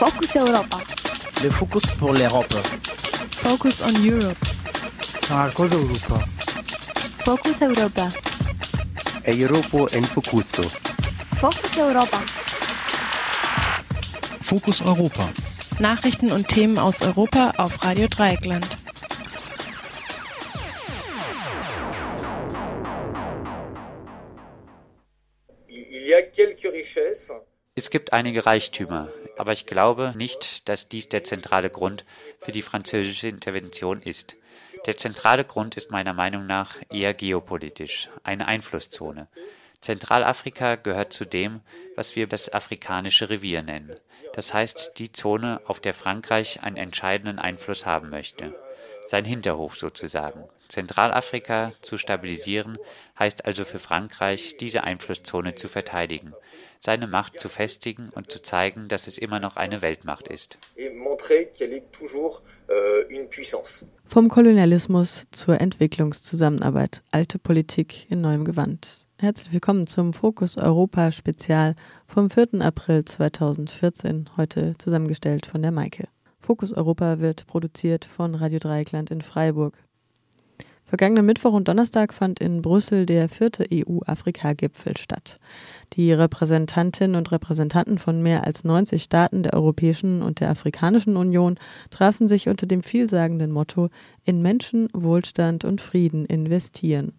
Focus Europa. Le focus pour l'Europe. Focus on Europe. Marcos Europa. Focus Europa. Europo en Focuso. Focus Europa. Fokus Europa. Nachrichten und Themen aus Europa auf Radio Dreieckland. Es gibt einige Reichtümer, aber ich glaube nicht, dass dies der zentrale Grund für die französische Intervention ist. Der zentrale Grund ist meiner Meinung nach eher geopolitisch, eine Einflusszone. Zentralafrika gehört zu dem, was wir das afrikanische Revier nennen. Das heißt die Zone, auf der Frankreich einen entscheidenden Einfluss haben möchte. Sein Hinterhof sozusagen. Zentralafrika zu stabilisieren heißt also für Frankreich, diese Einflusszone zu verteidigen, seine Macht zu festigen und zu zeigen, dass es immer noch eine Weltmacht ist. Vom Kolonialismus zur Entwicklungszusammenarbeit. Alte Politik in neuem Gewand. Herzlich willkommen zum Fokus Europa Spezial vom 4. April 2014, heute zusammengestellt von der Maike. Fokus Europa wird produziert von Radio Dreieckland in Freiburg. Vergangenen Mittwoch und Donnerstag fand in Brüssel der vierte EU-Afrika-Gipfel statt. Die Repräsentantinnen und Repräsentanten von mehr als 90 Staaten der Europäischen und der Afrikanischen Union trafen sich unter dem vielsagenden Motto In Menschen, Wohlstand und Frieden investieren.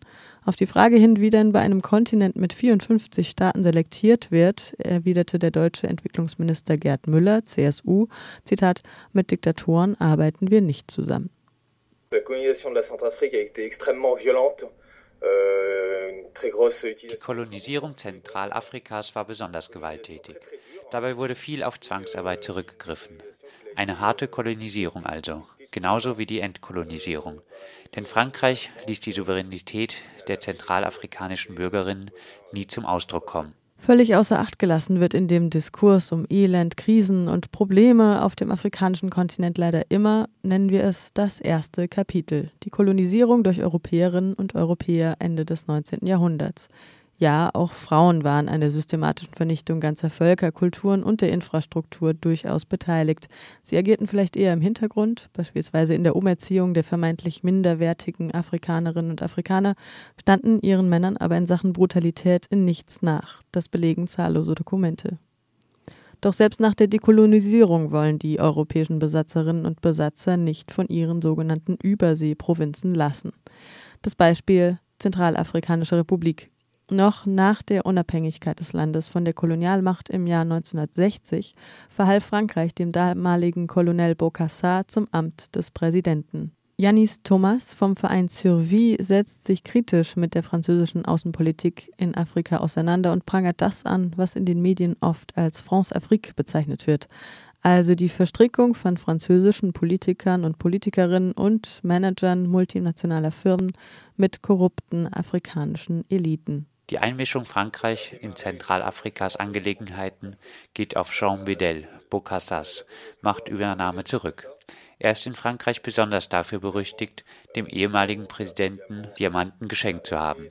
Auf die Frage hin, wie denn bei einem Kontinent mit 54 Staaten selektiert wird, erwiderte der deutsche Entwicklungsminister Gerd Müller, CSU, Zitat, mit Diktatoren arbeiten wir nicht zusammen. La colonisation de la Centrafrique a été extrêmement violente. Euh, Die Kolonisierung Zentralafrikas war besonders gewalttätig. Dabei wurde viel auf Zwangsarbeit zurückgegriffen. Eine harte Kolonisierung also, genauso wie die Entkolonisierung. Denn Frankreich ließ die Souveränität der zentralafrikanischen Bürgerinnen nie zum Ausdruck kommen. Völlig außer Acht gelassen wird in dem Diskurs um Elend, Krisen und Probleme auf dem afrikanischen Kontinent leider immer, nennen wir es, das erste Kapitel, die Kolonisierung durch Europäerinnen und Europäer Ende des 19. Jahrhunderts. Ja, auch Frauen waren an der systematischen Vernichtung ganzer Völker, Kulturen und der Infrastruktur durchaus beteiligt. Sie agierten vielleicht eher im Hintergrund, beispielsweise in der Umerziehung der vermeintlich minderwertigen Afrikanerinnen und Afrikaner, standen ihren Männern aber in Sachen Brutalität in nichts nach. Das belegen zahllose Dokumente. Doch selbst nach der Dekolonisierung wollen die europäischen Besatzerinnen und Besatzer nicht von ihren sogenannten Überseeprovinzen lassen. Das Beispiel Zentralafrikanische Republik noch nach der Unabhängigkeit des Landes von der Kolonialmacht im Jahr 1960 verhalf Frankreich dem damaligen Colonel Bocassa zum Amt des Präsidenten. Yanis Thomas vom Verein Survie setzt sich kritisch mit der französischen Außenpolitik in Afrika auseinander und prangert das an, was in den Medien oft als France-Afrique bezeichnet wird, also die Verstrickung von französischen Politikern und Politikerinnen und Managern multinationaler Firmen mit korrupten afrikanischen Eliten. Die Einmischung Frankreich in Zentralafrikas Angelegenheiten geht auf Jean Bedel, Bocassas Machtübernahme zurück. Er ist in Frankreich besonders dafür berüchtigt, dem ehemaligen Präsidenten Diamanten geschenkt zu haben.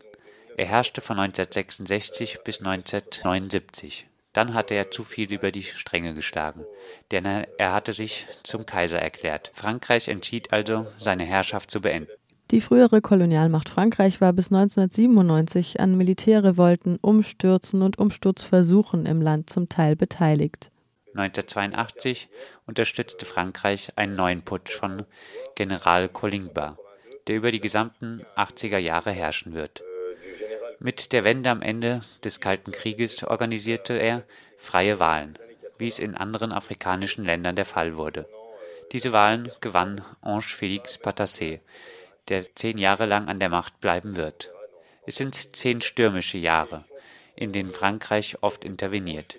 Er herrschte von 1966 bis 1979. Dann hatte er zu viel über die Stränge geschlagen, denn er hatte sich zum Kaiser erklärt. Frankreich entschied also, seine Herrschaft zu beenden. Die frühere Kolonialmacht Frankreich war bis 1997 an Militärrevolten, Umstürzen und Umsturzversuchen im Land zum Teil beteiligt. 1982 unterstützte Frankreich einen neuen Putsch von General Colingba, der über die gesamten 80er Jahre herrschen wird. Mit der Wende am Ende des Kalten Krieges organisierte er freie Wahlen, wie es in anderen afrikanischen Ländern der Fall wurde. Diese Wahlen gewann Ange Félix Patassé, der zehn Jahre lang an der Macht bleiben wird. Es sind zehn stürmische Jahre, in denen Frankreich oft interveniert.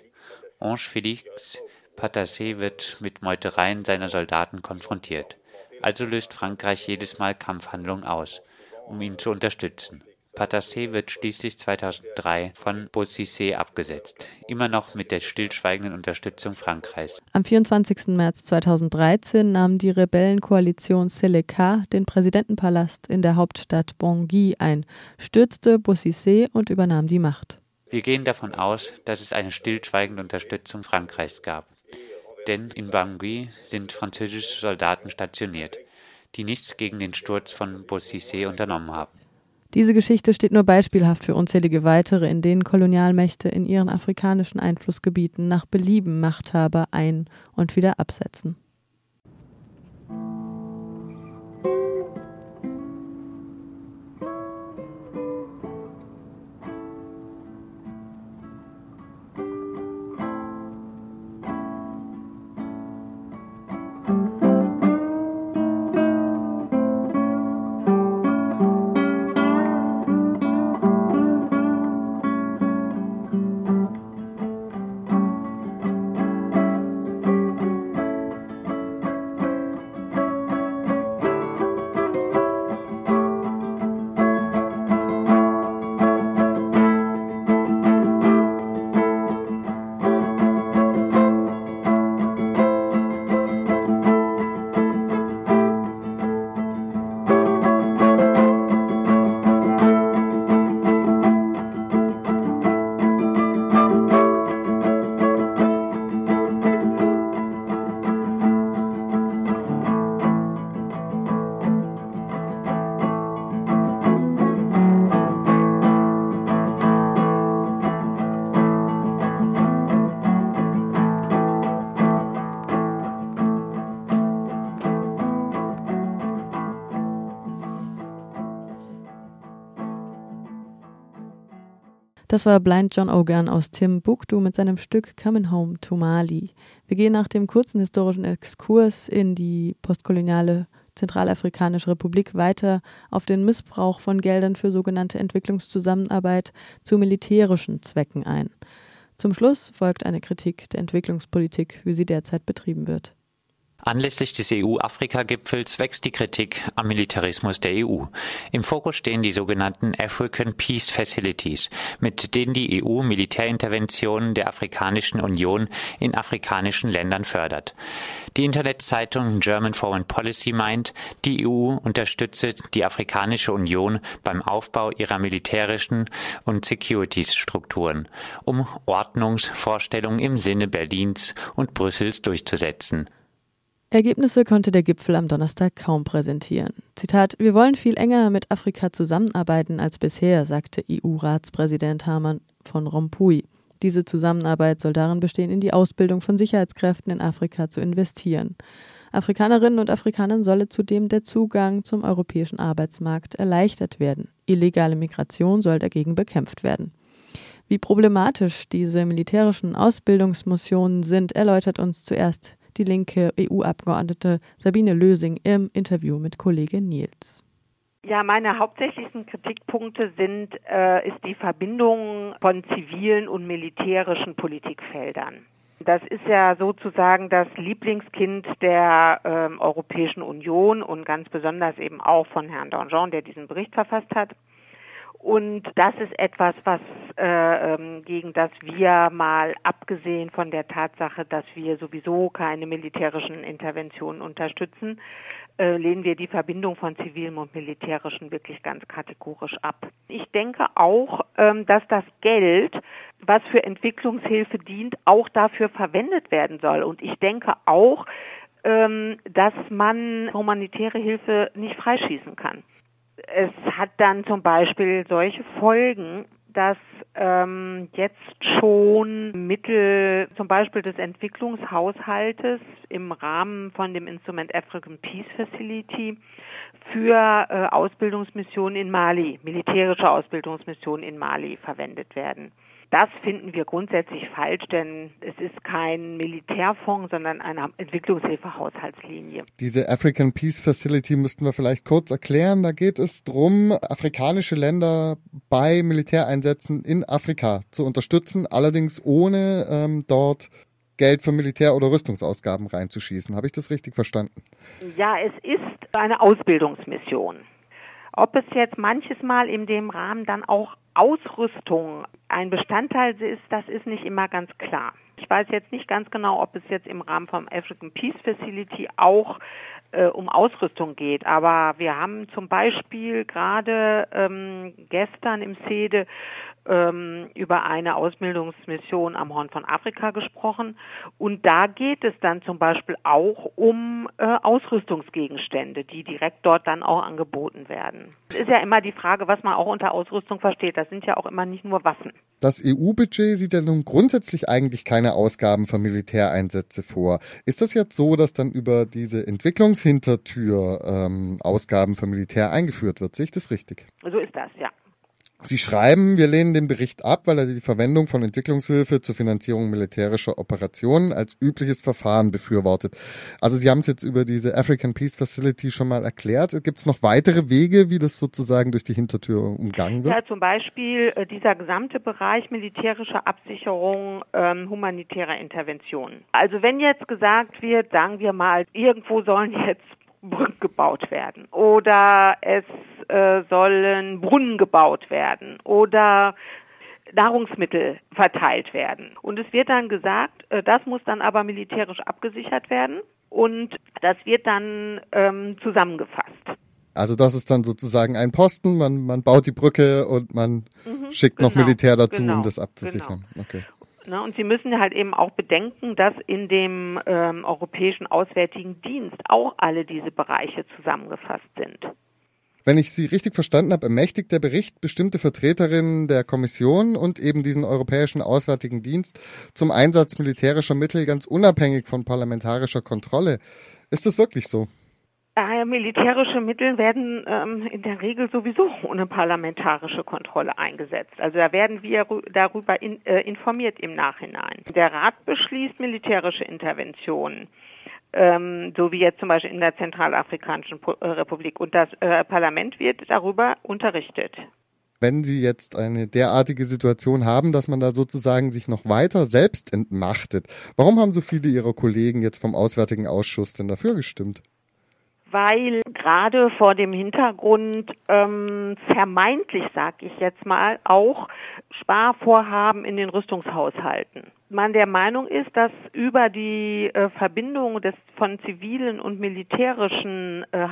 Ange Félix Patassé wird mit Meutereien seiner Soldaten konfrontiert. Also löst Frankreich jedes Mal Kampfhandlungen aus, um ihn zu unterstützen. Patassé wird schließlich 2003 von Bozizé abgesetzt, immer noch mit der stillschweigenden Unterstützung Frankreichs. Am 24. März 2013 nahm die Rebellenkoalition Seleka den Präsidentenpalast in der Hauptstadt Bangui ein, stürzte Bozizé und übernahm die Macht. Wir gehen davon aus, dass es eine stillschweigende Unterstützung Frankreichs gab. denn in Bangui sind französische Soldaten stationiert, die nichts gegen den Sturz von Boussissé unternommen haben. Diese Geschichte steht nur beispielhaft für unzählige weitere, in denen Kolonialmächte in ihren afrikanischen Einflussgebieten nach Belieben Machthaber ein- und wieder absetzen. Das war Blind John Ogan aus Timbuktu mit seinem Stück Coming Home to Mali. Wir gehen nach dem kurzen historischen Exkurs in die postkoloniale Zentralafrikanische Republik weiter auf den Missbrauch von Geldern für sogenannte Entwicklungszusammenarbeit zu militärischen Zwecken ein. Zum Schluss folgt eine Kritik der Entwicklungspolitik, wie sie derzeit betrieben wird. Anlässlich des EU-Afrika-Gipfels wächst die Kritik am Militarismus der EU. Im Fokus stehen die sogenannten African Peace Facilities, mit denen die EU Militärinterventionen der Afrikanischen Union in afrikanischen Ländern fördert. Die Internetzeitung German Foreign Policy meint, die EU unterstütze die Afrikanische Union beim Aufbau ihrer militärischen und Securities-Strukturen, um Ordnungsvorstellungen im Sinne Berlins und Brüssels durchzusetzen. Ergebnisse konnte der Gipfel am Donnerstag kaum präsentieren. Zitat: Wir wollen viel enger mit Afrika zusammenarbeiten als bisher, sagte EU-Ratspräsident Hermann von Rompuy. Diese Zusammenarbeit soll darin bestehen, in die Ausbildung von Sicherheitskräften in Afrika zu investieren. Afrikanerinnen und Afrikanern solle zudem der Zugang zum europäischen Arbeitsmarkt erleichtert werden. Illegale Migration soll dagegen bekämpft werden. Wie problematisch diese militärischen Ausbildungsmissionen sind, erläutert uns zuerst die linke EU-Abgeordnete Sabine Lösing im Interview mit Kollege Nils. Ja, meine hauptsächlichsten Kritikpunkte sind, äh, ist die Verbindung von zivilen und militärischen Politikfeldern. Das ist ja sozusagen das Lieblingskind der ähm, Europäischen Union und ganz besonders eben auch von Herrn Danjean, der diesen Bericht verfasst hat. Und das ist etwas, was äh, ähm, gegen das wir mal abgesehen von der Tatsache, dass wir sowieso keine militärischen Interventionen unterstützen, äh, lehnen wir die Verbindung von zivilem und militärischen wirklich ganz kategorisch ab. Ich denke auch, ähm, dass das Geld, was für Entwicklungshilfe dient, auch dafür verwendet werden soll. Und ich denke auch, ähm, dass man humanitäre Hilfe nicht freischießen kann es hat dann zum Beispiel solche Folgen, dass ähm, jetzt schon Mittel zum Beispiel des Entwicklungshaushaltes im Rahmen von dem Instrument African Peace Facility für äh, Ausbildungsmissionen in Mali, militärische Ausbildungsmissionen in Mali verwendet werden. Das finden wir grundsätzlich falsch, denn es ist kein Militärfonds, sondern eine Entwicklungshilfehaushaltslinie. Diese African Peace Facility müssten wir vielleicht kurz erklären. Da geht es darum, afrikanische Länder bei Militäreinsätzen in Afrika zu unterstützen, allerdings ohne ähm, dort Geld für Militär- oder Rüstungsausgaben reinzuschießen. Habe ich das richtig verstanden? Ja, es ist eine Ausbildungsmission. Ob es jetzt manches Mal in dem Rahmen dann auch Ausrüstung ein Bestandteil ist, das ist nicht immer ganz klar. Ich weiß jetzt nicht ganz genau, ob es jetzt im Rahmen vom African Peace Facility auch äh, um Ausrüstung geht. Aber wir haben zum Beispiel gerade ähm, gestern im SEDE ähm, über eine Ausbildungsmission am Horn von Afrika gesprochen. Und da geht es dann zum Beispiel auch um äh, Ausrüstungsgegenstände, die direkt dort dann auch angeboten werden. Es ist ja immer die Frage, was man auch unter Ausrüstung versteht. Das sind ja auch immer nicht nur Waffen. Das EU-Budget sieht ja nun grundsätzlich eigentlich keine Ausgaben für Militäreinsätze vor. Ist das jetzt so, dass dann über diese Entwicklungshintertür ähm, Ausgaben für Militär eingeführt wird? Sehe ich das richtig? So ist das, ja. Sie schreiben, wir lehnen den Bericht ab, weil er die Verwendung von Entwicklungshilfe zur Finanzierung militärischer Operationen als übliches Verfahren befürwortet. Also Sie haben es jetzt über diese African Peace Facility schon mal erklärt. Gibt es noch weitere Wege, wie das sozusagen durch die Hintertür umgangen wird? Ja, zum Beispiel äh, dieser gesamte Bereich militärischer Absicherung ähm, humanitärer Interventionen. Also wenn jetzt gesagt wird, sagen wir mal, irgendwo sollen jetzt Brücken gebaut werden oder es äh, sollen Brunnen gebaut werden oder Nahrungsmittel verteilt werden. Und es wird dann gesagt, äh, das muss dann aber militärisch abgesichert werden und das wird dann ähm, zusammengefasst. Also das ist dann sozusagen ein Posten, man, man baut die Brücke und man mhm, schickt genau, noch Militär dazu, genau, um das abzusichern. Genau. Okay. Na, und Sie müssen halt eben auch bedenken, dass in dem ähm, Europäischen Auswärtigen Dienst auch alle diese Bereiche zusammengefasst sind. Wenn ich Sie richtig verstanden habe, ermächtigt der Bericht bestimmte Vertreterinnen der Kommission und eben diesen Europäischen Auswärtigen Dienst zum Einsatz militärischer Mittel ganz unabhängig von parlamentarischer Kontrolle. Ist das wirklich so? Äh, militärische Mittel werden ähm, in der Regel sowieso ohne parlamentarische Kontrolle eingesetzt. Also da werden wir darüber in, äh, informiert im Nachhinein. Der Rat beschließt militärische Interventionen. Ähm, so wie jetzt zum Beispiel in der Zentralafrikanischen äh, Republik. Und das äh, Parlament wird darüber unterrichtet. Wenn Sie jetzt eine derartige Situation haben, dass man da sozusagen sich noch weiter selbst entmachtet, warum haben so viele Ihrer Kollegen jetzt vom Auswärtigen Ausschuss denn dafür gestimmt? Weil gerade vor dem Hintergrund ähm, vermeintlich, sag ich jetzt mal, auch Sparvorhaben in den Rüstungshaushalten. Man der Meinung ist, dass über die äh, Verbindung des von zivilen und militärischen äh,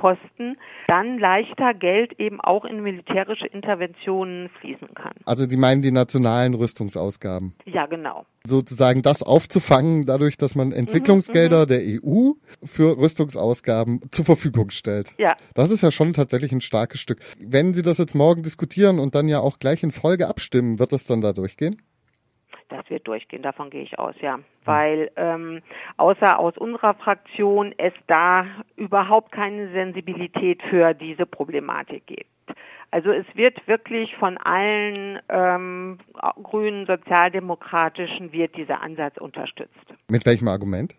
Haushaltsposten dann leichter Geld eben auch in militärische Interventionen fließen kann. Also Sie meinen die nationalen Rüstungsausgaben? Ja, genau. Sozusagen das aufzufangen, dadurch, dass man Entwicklungsgelder mhm, der EU für Rüstungsausgaben zur Verfügung stellt. Ja. Das ist ja schon tatsächlich ein starkes Stück. Wenn Sie das jetzt morgen diskutieren und dann ja auch gleich in Folge abstimmen, wird das dann da durchgehen? Das wird durchgehen, davon gehe ich aus, ja. Weil ähm, außer aus unserer Fraktion es da überhaupt keine Sensibilität für diese Problematik gibt. Also es wird wirklich von allen ähm, grünen, sozialdemokratischen wird dieser Ansatz unterstützt. Mit welchem Argument?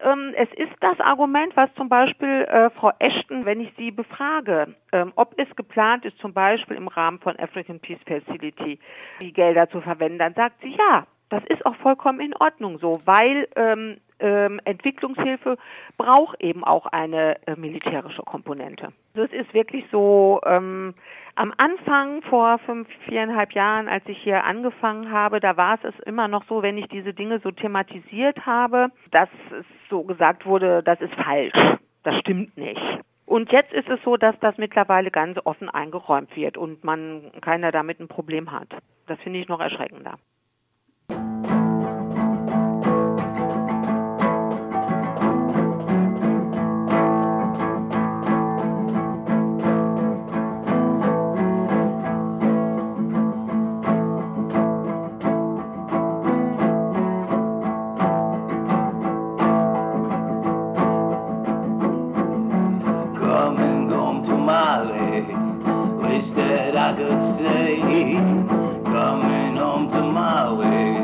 Ähm, es ist das Argument, was zum Beispiel äh, Frau Ashton, wenn ich sie befrage, ähm, ob es geplant ist, zum Beispiel im Rahmen von African Peace Facility die Gelder zu verwenden, dann sagt sie ja. Das ist auch vollkommen in Ordnung so, weil ähm, ähm, Entwicklungshilfe braucht eben auch eine äh, militärische Komponente. Das ist wirklich so. Ähm, am Anfang vor fünf, viereinhalb Jahren, als ich hier angefangen habe, da war es immer noch so, wenn ich diese Dinge so thematisiert habe, dass es so gesagt wurde, das ist falsch, das stimmt nicht. Und jetzt ist es so, dass das mittlerweile ganz offen eingeräumt wird und man keiner damit ein Problem hat. Das finde ich noch erschreckender. I could say, coming home to my way.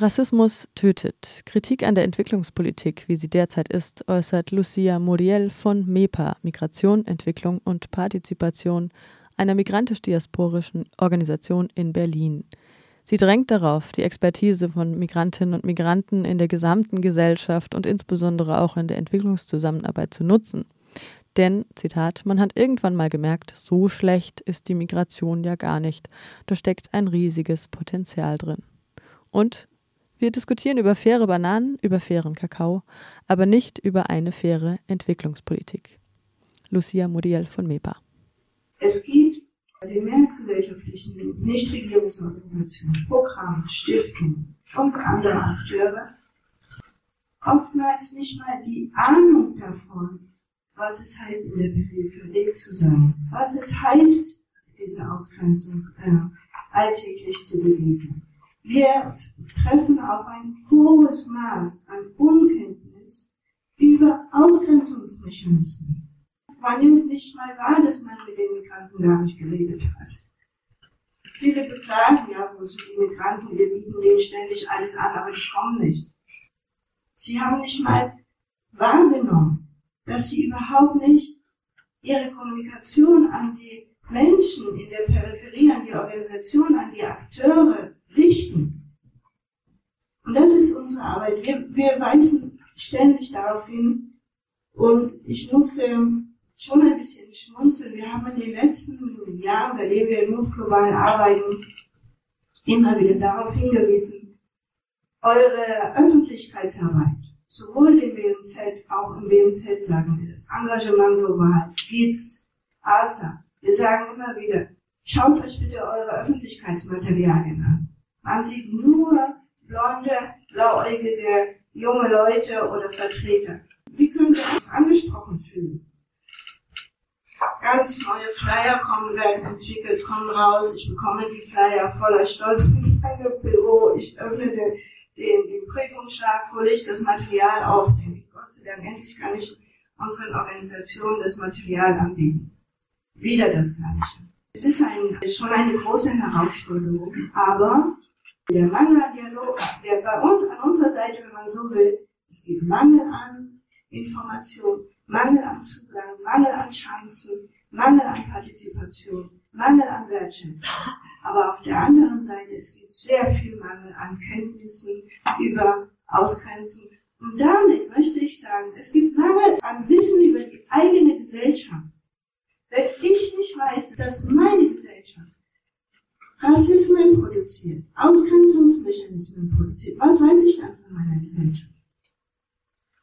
Rassismus tötet. Kritik an der Entwicklungspolitik, wie sie derzeit ist, äußert Lucia Muriel von MEPA, Migration, Entwicklung und Partizipation, einer migrantisch-diasporischen Organisation in Berlin. Sie drängt darauf, die Expertise von Migrantinnen und Migranten in der gesamten Gesellschaft und insbesondere auch in der Entwicklungszusammenarbeit zu nutzen. Denn, Zitat, man hat irgendwann mal gemerkt, so schlecht ist die Migration ja gar nicht. Da steckt ein riesiges Potenzial drin. Und wir diskutieren über faire Bananen, über fairen Kakao, aber nicht über eine faire Entwicklungspolitik. Lucia Modiel von MEPA. Es gibt bei den mehrheitsgesellschaftlichen Nichtregierungsorganisationen, Programmen, Stiftungen und andere Akteure oftmals nicht mal die Ahnung davon, was es heißt, in der Peripherie zu sein, was es heißt, diese Ausgrenzung äh, alltäglich zu begegnen. Wir treffen auf ein hohes Maß an Unkenntnis über Ausgrenzungsmechanismen. Man nimmt nicht mal wahr, dass man mit den Migranten gar nicht geredet hat. Viele beklagen ja, wo sind die Migranten, wir bieten denen ständig alles an, aber die kommen nicht. Sie haben nicht mal wahrgenommen, dass sie überhaupt nicht ihre Kommunikation an die Menschen in der Peripherie, an die Organisation, an die Akteure richten. Und das ist unsere Arbeit. Wir, wir weisen ständig darauf hin. Und ich musste schon ein bisschen schmunzeln. Wir haben in den letzten Jahren, seitdem wir in Move Global arbeiten, immer wieder darauf hingewiesen, eure Öffentlichkeitsarbeit, sowohl im BMZ, auch im BMZ sagen wir das, Engagement Global, GITS, ASA, wir sagen immer wieder, schaut euch bitte eure Öffentlichkeitsmaterialien an. Man sieht nur blonde, blauäugige, junge Leute oder Vertreter. Wie können wir uns angesprochen fühlen? Ganz neue Flyer kommen, werden entwickelt, kommen raus. Ich bekomme die Flyer voller Stolz in meinem Büro. Ich öffne den, den, den Prüfungsschlag, hole ich das Material auf. Denke ich, Gott sei Dank, endlich kann ich unseren Organisationen das Material anbieten. Wieder das Gleiche. Es ist ein, schon eine große Herausforderung, aber der Mangel an Dialog, der bei uns, an unserer Seite, wenn man so will, es gibt Mangel an Information, Mangel an Zugang, Mangel an Chancen, Mangel an Partizipation, Mangel an Wertschätzung. Aber auf der anderen Seite, es gibt sehr viel Mangel an Kenntnissen über Ausgrenzung. Und damit möchte ich sagen, es gibt Mangel an Wissen über die eigene Gesellschaft. Wenn ich nicht weiß, dass meine Gesellschaft Rassismen produziert, Ausgrenzungsmechanismen produziert. Was weiß ich dann von meiner Gesellschaft?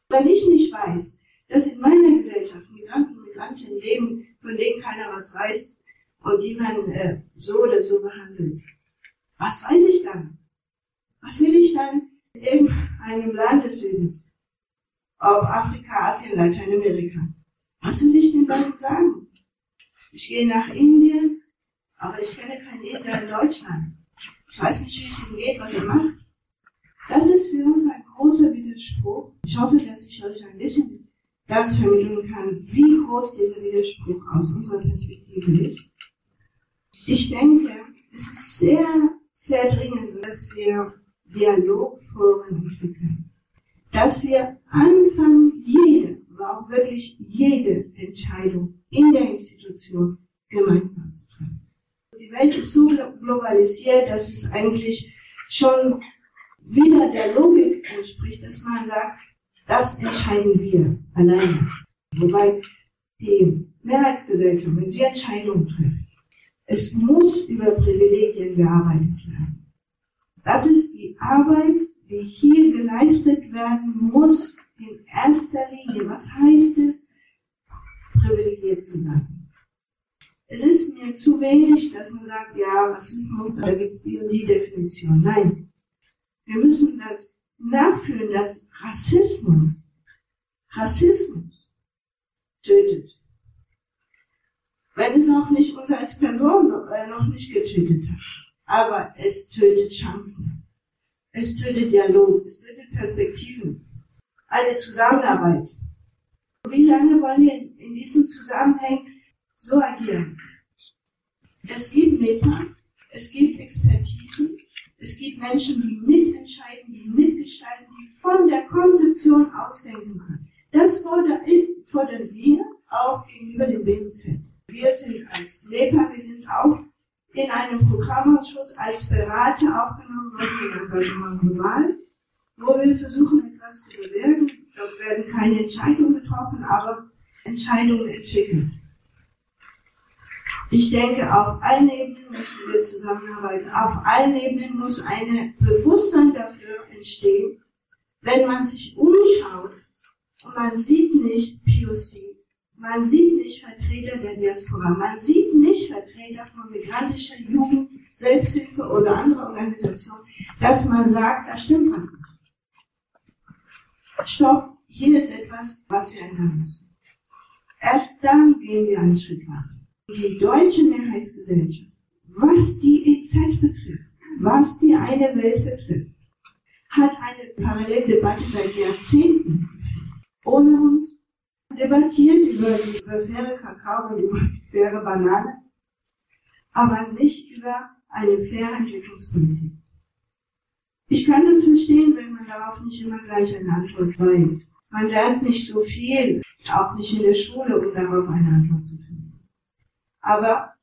Wenn ich nicht weiß, dass in meiner Gesellschaft Migranten und Migrantinnen leben, von denen keiner was weiß und die man äh, so oder so behandelt, was weiß ich dann? Was will ich dann in einem Land des Südens? Ob Afrika, Asien, Lateinamerika. Was will ich den Leuten sagen? Ich gehe nach Indien, aber ich kenne keinen Inder in Deutschland. Ich weiß nicht, wie es ihm geht, was er macht. Das ist für uns ein großer Widerspruch. Ich hoffe, dass ich euch ein bisschen das vermitteln kann, wie groß dieser Widerspruch aus unserer Perspektive ist. Ich denke, es ist sehr, sehr dringend, dass wir Dialogforen entwickeln. Dass wir anfangen, jede, aber auch wirklich jede Entscheidung in der Institution gemeinsam zu treffen. Die Welt ist so globalisiert, dass es eigentlich schon wieder der Logik entspricht, dass man sagt, das entscheiden wir alleine. Wobei die Mehrheitsgesellschaft, wenn sie Entscheidungen trifft, es muss über Privilegien gearbeitet werden. Das ist die Arbeit, die hier geleistet werden muss, in erster Linie. Was heißt es, privilegiert zu sein? Es ist mir zu wenig, dass man sagt, ja, Rassismus, da gibt es die und die Definition. Nein. Wir müssen das nachfühlen, dass Rassismus, Rassismus tötet. Wenn es auch nicht uns als Person äh, noch nicht getötet hat. Aber es tötet Chancen. Es tötet Dialog. Es tötet Perspektiven. Eine Zusammenarbeit. Wie lange wollen wir in diesen Zusammenhängen so agieren. Es gibt NEPA, es gibt Expertisen, Es gibt Menschen, die mitentscheiden, die mitgestalten, die von der Konzeption ausdenken können. Das fordern wir auch gegenüber dem BMZ. Wir sind als LEPA, wir sind auch in einem Programmausschuss als Berater aufgenommen worden in Engagement Global, wo wir versuchen, etwas zu bewirken. Dort werden keine Entscheidungen getroffen, aber Entscheidungen entwickelt. Ich denke, auf allen Ebenen müssen wir zusammenarbeiten. Auf allen Ebenen muss ein Bewusstsein dafür entstehen, wenn man sich umschaut und man sieht nicht POC, man sieht nicht Vertreter der Diaspora, man sieht nicht Vertreter von migrantischer Jugend, Selbsthilfe oder andere Organisationen, dass man sagt, da stimmt was nicht. Stopp, hier ist etwas, was wir ändern müssen. Erst dann gehen wir einen Schritt weiter die deutsche Mehrheitsgesellschaft, was die EZ betrifft, was die eine Welt betrifft, hat eine Paralleldebatte seit Jahrzehnten. Ohne uns debattieren über, über faire Kakao und über faire Banane, aber nicht über eine faire Entwicklungspolitik. Ich kann das verstehen, wenn man darauf nicht immer gleich eine Antwort weiß. Man lernt nicht so viel, auch nicht in der Schule, um darauf eine Antwort zu finden. Aber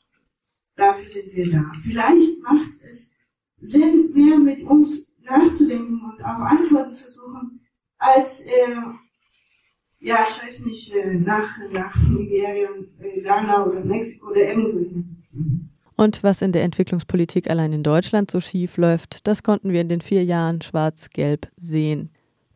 dafür sind wir da. Vielleicht macht es Sinn, mehr mit uns nachzudenken und auf Antworten zu suchen, als äh, ja, ich weiß nicht, äh, nach, nach Nigeria, äh, Ghana oder Mexiko oder irgendwo hinzufliegen. Und was in der Entwicklungspolitik allein in Deutschland so schief läuft, das konnten wir in den vier Jahren schwarz-gelb sehen.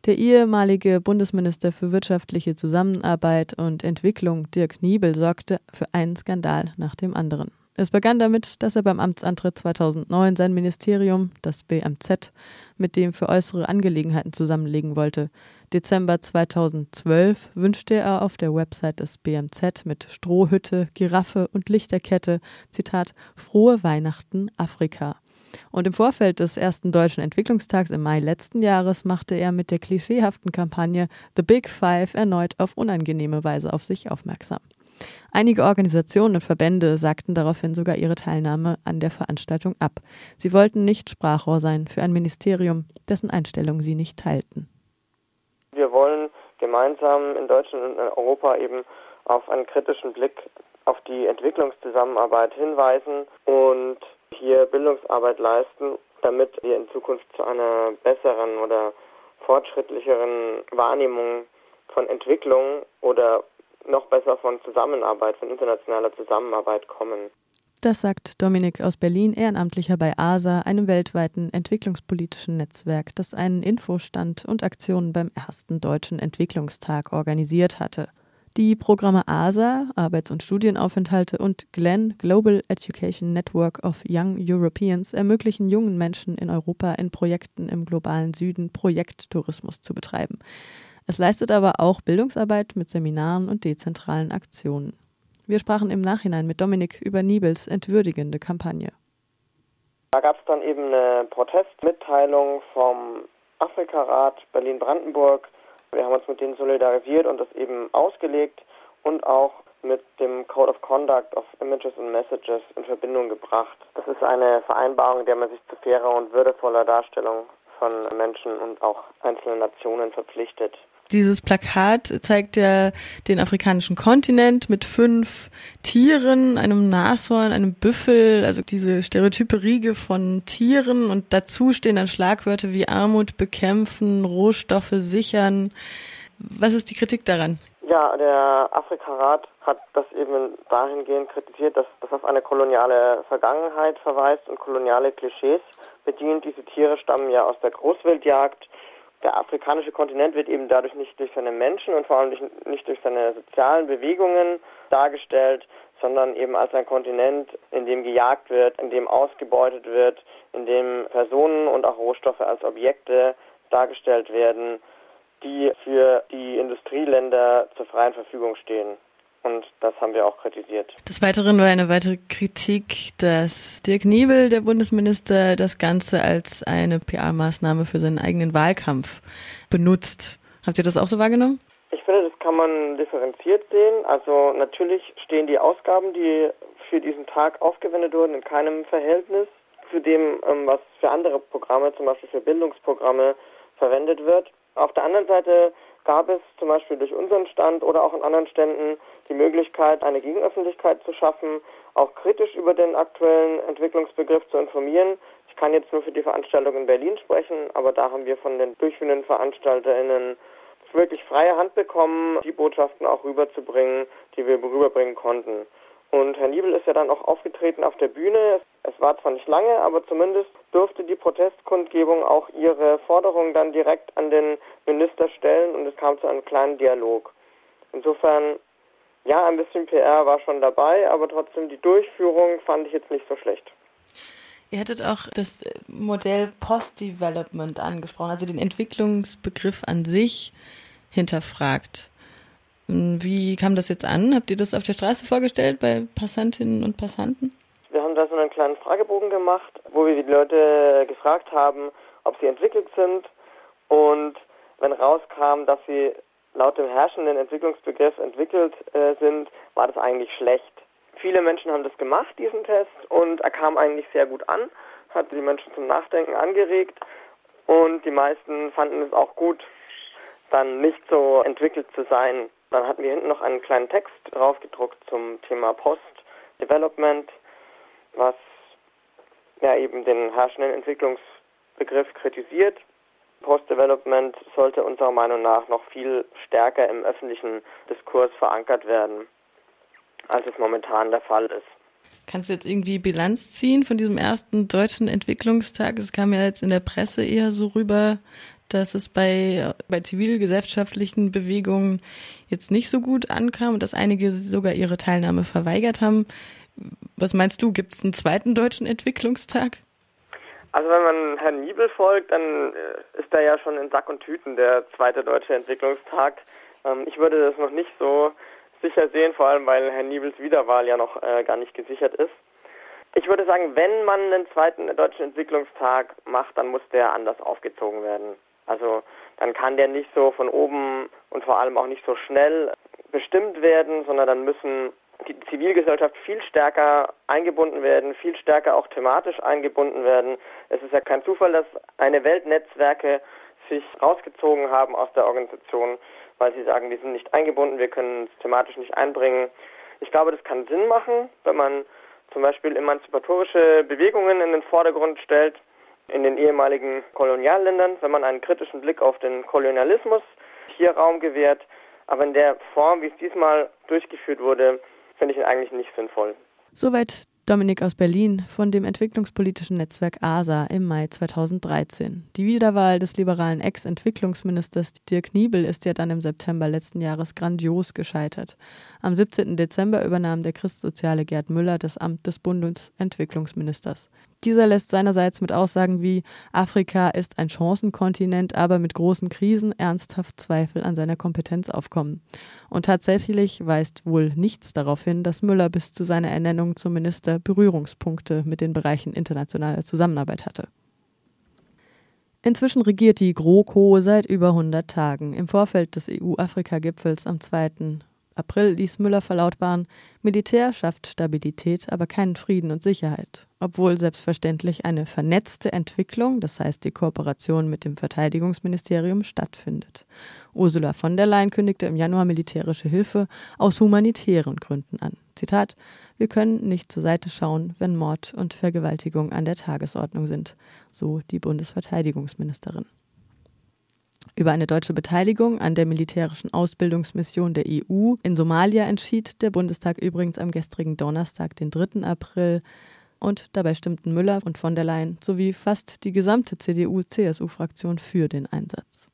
Der ehemalige Bundesminister für wirtschaftliche Zusammenarbeit und Entwicklung Dirk Niebel sorgte für einen Skandal nach dem anderen. Es begann damit, dass er beim Amtsantritt 2009 sein Ministerium, das BMZ, mit dem für äußere Angelegenheiten zusammenlegen wollte. Dezember 2012 wünschte er auf der Website des BMZ mit Strohhütte, Giraffe und Lichterkette, Zitat, frohe Weihnachten Afrika. Und im Vorfeld des ersten deutschen Entwicklungstags im Mai letzten Jahres machte er mit der klischeehaften Kampagne The Big Five erneut auf unangenehme Weise auf sich aufmerksam. Einige Organisationen und Verbände sagten daraufhin sogar ihre Teilnahme an der Veranstaltung ab. Sie wollten nicht Sprachrohr sein für ein Ministerium, dessen Einstellung sie nicht teilten. Wir wollen gemeinsam in Deutschland und in Europa eben auf einen kritischen Blick auf die Entwicklungszusammenarbeit hinweisen und hier Bildungsarbeit leisten, damit wir in Zukunft zu einer besseren oder fortschrittlicheren Wahrnehmung von Entwicklung oder noch besser von Zusammenarbeit, von internationaler Zusammenarbeit kommen. Das sagt Dominik aus Berlin, Ehrenamtlicher bei ASA, einem weltweiten entwicklungspolitischen Netzwerk, das einen Infostand und Aktionen beim ersten Deutschen Entwicklungstag organisiert hatte. Die Programme ASA, Arbeits- und Studienaufenthalte und GLEN, Global Education Network of Young Europeans, ermöglichen jungen Menschen in Europa in Projekten im globalen Süden Projekttourismus zu betreiben. Es leistet aber auch Bildungsarbeit mit Seminaren und dezentralen Aktionen. Wir sprachen im Nachhinein mit Dominik über Nibels entwürdigende Kampagne. Da gab es dann eben eine Protestmitteilung vom Afrikarat Berlin-Brandenburg, wir haben uns mit denen solidarisiert und das eben ausgelegt und auch mit dem Code of Conduct of Images and Messages in Verbindung gebracht. Das ist eine Vereinbarung, in der man sich zu fairer und würdevoller Darstellung von Menschen und auch einzelnen Nationen verpflichtet. Dieses Plakat zeigt ja den afrikanischen Kontinent mit fünf Tieren, einem Nashorn, einem Büffel, also diese stereotype Riege von Tieren und dazu stehen dann Schlagwörter wie Armut bekämpfen, Rohstoffe sichern. Was ist die Kritik daran? Ja, der Afrikarat hat das eben dahingehend kritisiert, dass das auf eine koloniale Vergangenheit verweist und koloniale Klischees bedient. Diese Tiere stammen ja aus der Großwildjagd der afrikanische Kontinent wird eben dadurch nicht durch seine Menschen und vor allem nicht durch seine sozialen Bewegungen dargestellt, sondern eben als ein Kontinent, in dem gejagt wird, in dem ausgebeutet wird, in dem Personen und auch Rohstoffe als Objekte dargestellt werden, die für die Industrieländer zur freien Verfügung stehen. Und das haben wir auch kritisiert. Des Weiteren war eine weitere Kritik, dass Dirk Niebel, der Bundesminister, das Ganze als eine PR-Maßnahme für seinen eigenen Wahlkampf benutzt. Habt ihr das auch so wahrgenommen? Ich finde, das kann man differenziert sehen. Also natürlich stehen die Ausgaben, die für diesen Tag aufgewendet wurden, in keinem Verhältnis zu dem, ähm, was für andere Programme, zum Beispiel für Bildungsprogramme, verwendet wird. Auf der anderen Seite gab es zum Beispiel durch unseren Stand oder auch in anderen Ständen die Möglichkeit, eine Gegenöffentlichkeit zu schaffen, auch kritisch über den aktuellen Entwicklungsbegriff zu informieren. Ich kann jetzt nur für die Veranstaltung in Berlin sprechen, aber da haben wir von den durchführenden VeranstalterInnen wirklich freie Hand bekommen, die Botschaften auch rüberzubringen, die wir rüberbringen konnten. Und Herr Niebel ist ja dann auch aufgetreten auf der Bühne. Es war zwar nicht lange, aber zumindest durfte die Protestkundgebung auch ihre Forderungen dann direkt an den Minister stellen und es kam zu einem kleinen Dialog. Insofern, ja, ein bisschen PR war schon dabei, aber trotzdem die Durchführung fand ich jetzt nicht so schlecht. Ihr hättet auch das Modell Post-Development angesprochen, also den Entwicklungsbegriff an sich hinterfragt. Wie kam das jetzt an? Habt ihr das auf der Straße vorgestellt bei Passantinnen und Passanten? Wir haben da so einen kleinen Fragebogen gemacht, wo wir die Leute gefragt haben, ob sie entwickelt sind. Und wenn rauskam, dass sie laut dem herrschenden Entwicklungsbegriff entwickelt äh, sind, war das eigentlich schlecht. Viele Menschen haben das gemacht, diesen Test, und er kam eigentlich sehr gut an, hat die Menschen zum Nachdenken angeregt und die meisten fanden es auch gut, dann nicht so entwickelt zu sein. Dann hatten wir hinten noch einen kleinen Text draufgedruckt zum Thema Post-Development, was ja eben den herrschenden Entwicklungsbegriff kritisiert. Post-Development sollte unserer Meinung nach noch viel stärker im öffentlichen Diskurs verankert werden, als es momentan der Fall ist. Kannst du jetzt irgendwie Bilanz ziehen von diesem ersten deutschen Entwicklungstag? Es kam ja jetzt in der Presse eher so rüber, dass es bei, bei zivilgesellschaftlichen Bewegungen jetzt nicht so gut ankam und dass einige sogar ihre Teilnahme verweigert haben. Was meinst du, gibt es einen zweiten deutschen Entwicklungstag? Also wenn man Herrn Niebel folgt, dann äh, ist da ja schon in Sack und Tüten der zweite deutsche Entwicklungstag. Ähm, ich würde das noch nicht so sicher sehen, vor allem weil Herrn Niebels Wiederwahl ja noch äh, gar nicht gesichert ist. Ich würde sagen, wenn man einen zweiten deutschen Entwicklungstag macht, dann muss der anders aufgezogen werden. Also dann kann der nicht so von oben und vor allem auch nicht so schnell bestimmt werden, sondern dann müssen die Zivilgesellschaft viel stärker eingebunden werden, viel stärker auch thematisch eingebunden werden. Es ist ja kein Zufall, dass eine Weltnetzwerke sich rausgezogen haben aus der Organisation, weil sie sagen, wir sind nicht eingebunden, wir können uns thematisch nicht einbringen. Ich glaube, das kann Sinn machen, wenn man zum Beispiel emanzipatorische Bewegungen in den Vordergrund stellt in den ehemaligen Kolonialländern, wenn man einen kritischen Blick auf den Kolonialismus hier Raum gewährt. Aber in der Form, wie es diesmal durchgeführt wurde, finde ich ihn eigentlich nicht sinnvoll. Soweit Dominik aus Berlin von dem entwicklungspolitischen Netzwerk ASA im Mai 2013. Die Wiederwahl des liberalen Ex-Entwicklungsministers Dirk Niebel ist ja dann im September letzten Jahres grandios gescheitert. Am 17. Dezember übernahm der christsoziale Gerd Müller das Amt des Bundesentwicklungsministers. Dieser lässt seinerseits mit Aussagen wie Afrika ist ein Chancenkontinent, aber mit großen Krisen ernsthaft Zweifel an seiner Kompetenz aufkommen. Und tatsächlich weist wohl nichts darauf hin, dass Müller bis zu seiner Ernennung zum Minister Berührungspunkte mit den Bereichen internationaler Zusammenarbeit hatte. Inzwischen regiert die GroKo seit über 100 Tagen. Im Vorfeld des EU-Afrika-Gipfels am 2. April ließ Müller verlautbaren, Militär schafft Stabilität, aber keinen Frieden und Sicherheit. Obwohl selbstverständlich eine vernetzte Entwicklung, das heißt die Kooperation mit dem Verteidigungsministerium, stattfindet. Ursula von der Leyen kündigte im Januar militärische Hilfe aus humanitären Gründen an. Zitat: Wir können nicht zur Seite schauen, wenn Mord und Vergewaltigung an der Tagesordnung sind, so die Bundesverteidigungsministerin. Über eine deutsche Beteiligung an der militärischen Ausbildungsmission der EU in Somalia entschied der Bundestag übrigens am gestrigen Donnerstag, den 3. April. Und dabei stimmten Müller und von der Leyen sowie fast die gesamte CDU-CSU-Fraktion für den Einsatz.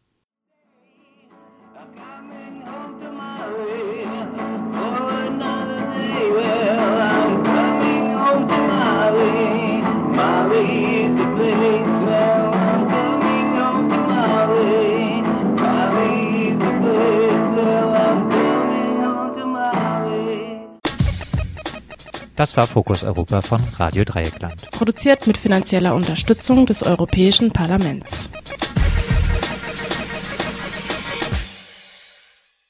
Das war Fokus Europa von Radio Dreieckland. Produziert mit finanzieller Unterstützung des Europäischen Parlaments.